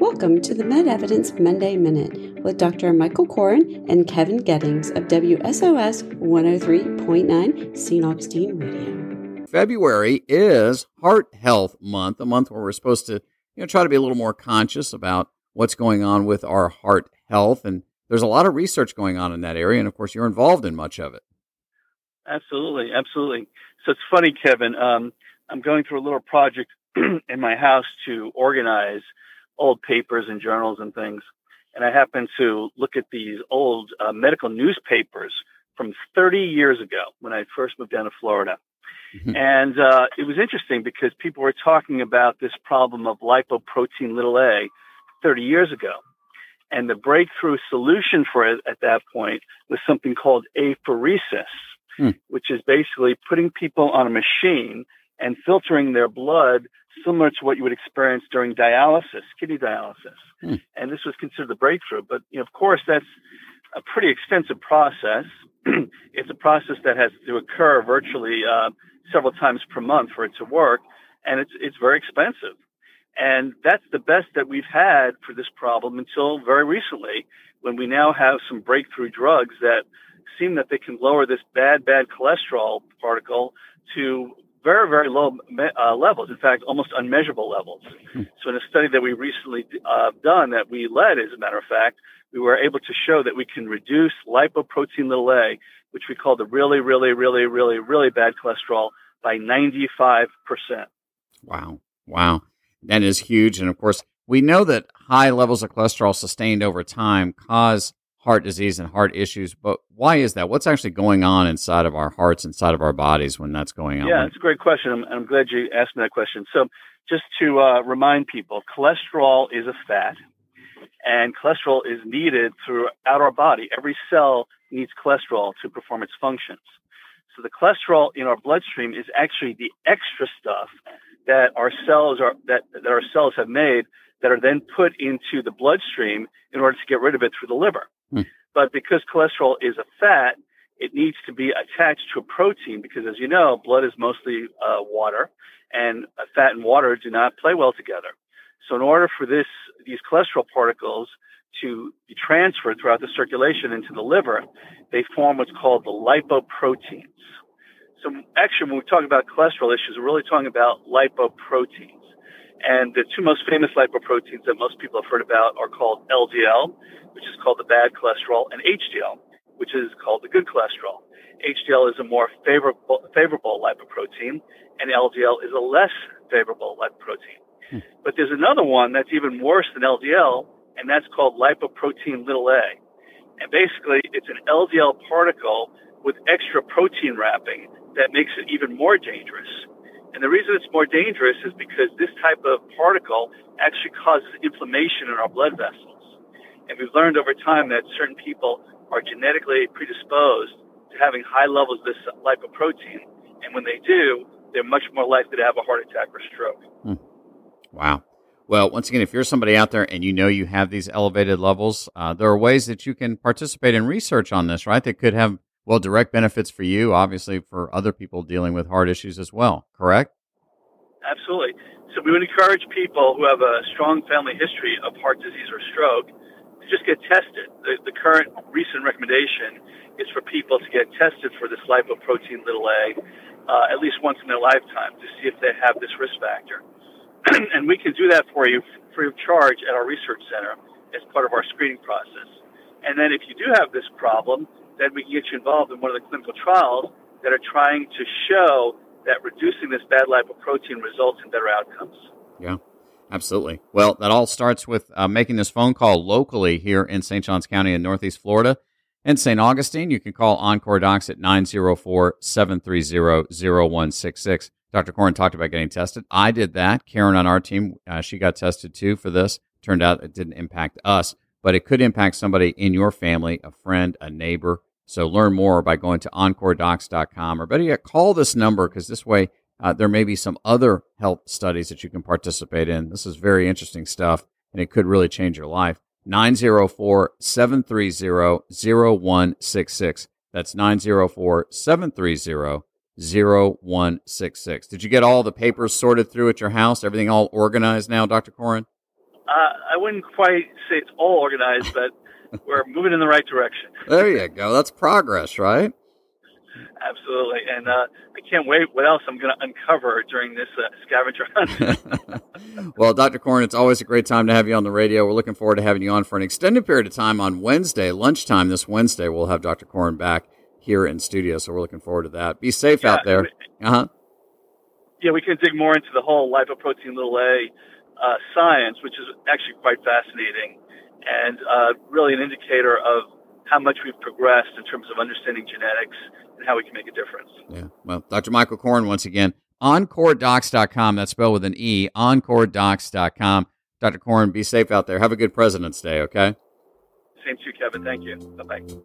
Welcome to the Med Evidence Monday Minute with Dr. Michael Koren and Kevin Geddings of WSOS 103.9 St. Augustine Radio. February is Heart Health Month, a month where we're supposed to you know, try to be a little more conscious about what's going on with our heart health. And there's a lot of research going on in that area. And of course, you're involved in much of it. Absolutely. Absolutely. So it's funny, Kevin. Um, I'm going through a little project in my house to organize old papers and journals and things. And I happened to look at these old uh, medical newspapers from 30 years ago when I first moved down to Florida. Mm-hmm. And uh, it was interesting because people were talking about this problem of lipoprotein little a 30 years ago. And the breakthrough solution for it at that point was something called apheresis, mm. which is basically putting people on a machine and filtering their blood similar to what you would experience during dialysis, kidney dialysis. Hmm. And this was considered the breakthrough. But you know, of course, that's a pretty extensive process. it's a process that has to occur virtually uh, several times per month for it to work, and it's it's very expensive. And that's the best that we've had for this problem until very recently, when we now have some breakthrough drugs that seem that they can lower this bad, bad cholesterol particle to very, very low uh, levels. In fact, almost unmeasurable levels. Hmm. So, in a study that we recently uh, done, that we led, as a matter of fact, we were able to show that we can reduce lipoprotein little a, which we call the really, really, really, really, really bad cholesterol, by 95%. Wow. Wow. That is huge. And of course, we know that high levels of cholesterol sustained over time cause heart disease and heart issues. But why is that? What's actually going on inside of our hearts, inside of our bodies when that's going on? Yeah, it's a great question. I'm, I'm glad you asked me that question. So, just to uh, remind people, cholesterol is a fat, and cholesterol is needed throughout our body. Every cell needs cholesterol to perform its functions. So, the cholesterol in our bloodstream is actually the extra stuff that our cells are that, that our cells have made that are then put into the bloodstream in order to get rid of it through the liver. Hmm. But because cholesterol is a fat, it needs to be attached to a protein because, as you know, blood is mostly uh, water, and fat and water do not play well together. So, in order for this these cholesterol particles to be transferred throughout the circulation into the liver, they form what's called the lipoproteins. So, actually, when we talk about cholesterol issues, we're really talking about lipoproteins. And the two most famous lipoproteins that most people have heard about are called LDL, which is called the bad cholesterol, and HDL, which is called the good cholesterol. HDL is a more favorable, favorable lipoprotein, and LDL is a less favorable lipoprotein. Hmm. But there's another one that's even worse than LDL, and that's called lipoprotein little a. And basically, it's an LDL particle with extra protein wrapping that makes it even more dangerous. And the reason it's more dangerous is because this type of particle actually causes inflammation in our blood vessels. And we've learned over time that certain people are genetically predisposed to having high levels of this lipoprotein. And when they do, they're much more likely to have a heart attack or stroke. Hmm. Wow. Well, once again, if you're somebody out there and you know you have these elevated levels, uh, there are ways that you can participate in research on this, right? That could have well, direct benefits for you, obviously for other people dealing with heart issues as well, correct? Absolutely. So we would encourage people who have a strong family history of heart disease or stroke to just get tested. The, the current recent recommendation is for people to get tested for this lipoprotein little a uh, at least once in their lifetime to see if they have this risk factor. and we can do that for you free of charge at our research center as part of our screening process. And then if you do have this problem, then we can get you involved in one of the clinical trials that are trying to show that reducing this bad lipoprotein results in better outcomes. Yeah. Absolutely. Well, that all starts with uh, making this phone call locally here in St. Johns County in Northeast Florida. and St. Augustine, you can call Encore Docs at 904 730 0166. Dr. Koren talked about getting tested. I did that. Karen on our team, uh, she got tested too for this. Turned out it didn't impact us, but it could impact somebody in your family, a friend, a neighbor, so learn more by going to encoredocs.com or better yet, call this number because this way uh, there may be some other health studies that you can participate in. This is very interesting stuff and it could really change your life. 904 730 0166. That's 904 730 0166. Did you get all the papers sorted through at your house? Everything all organized now, Dr. Koren? Uh, I wouldn't quite say it's all organized, but we're moving in the right direction. There you go. That's progress, right? Absolutely. And uh, I can't wait what else I'm going to uncover during this uh, scavenger hunt. well, Dr. Koren, it's always a great time to have you on the radio. We're looking forward to having you on for an extended period of time on Wednesday, lunchtime this Wednesday. We'll have Dr. Koren back here in studio, so we're looking forward to that. Be safe yeah, out there. Uh huh. Yeah, we can dig more into the whole lipoprotein little a uh, science, which is actually quite fascinating and uh, really an indicator of how much we've progressed in terms of understanding genetics and how we can make a difference. Yeah. Well, Dr. Michael Koren, once again, encoredocs.com. That's spelled with an E, encoredocs.com. Dr. Koren, be safe out there. Have a good President's Day, okay? Same to you, Kevin. Thank you. Bye bye.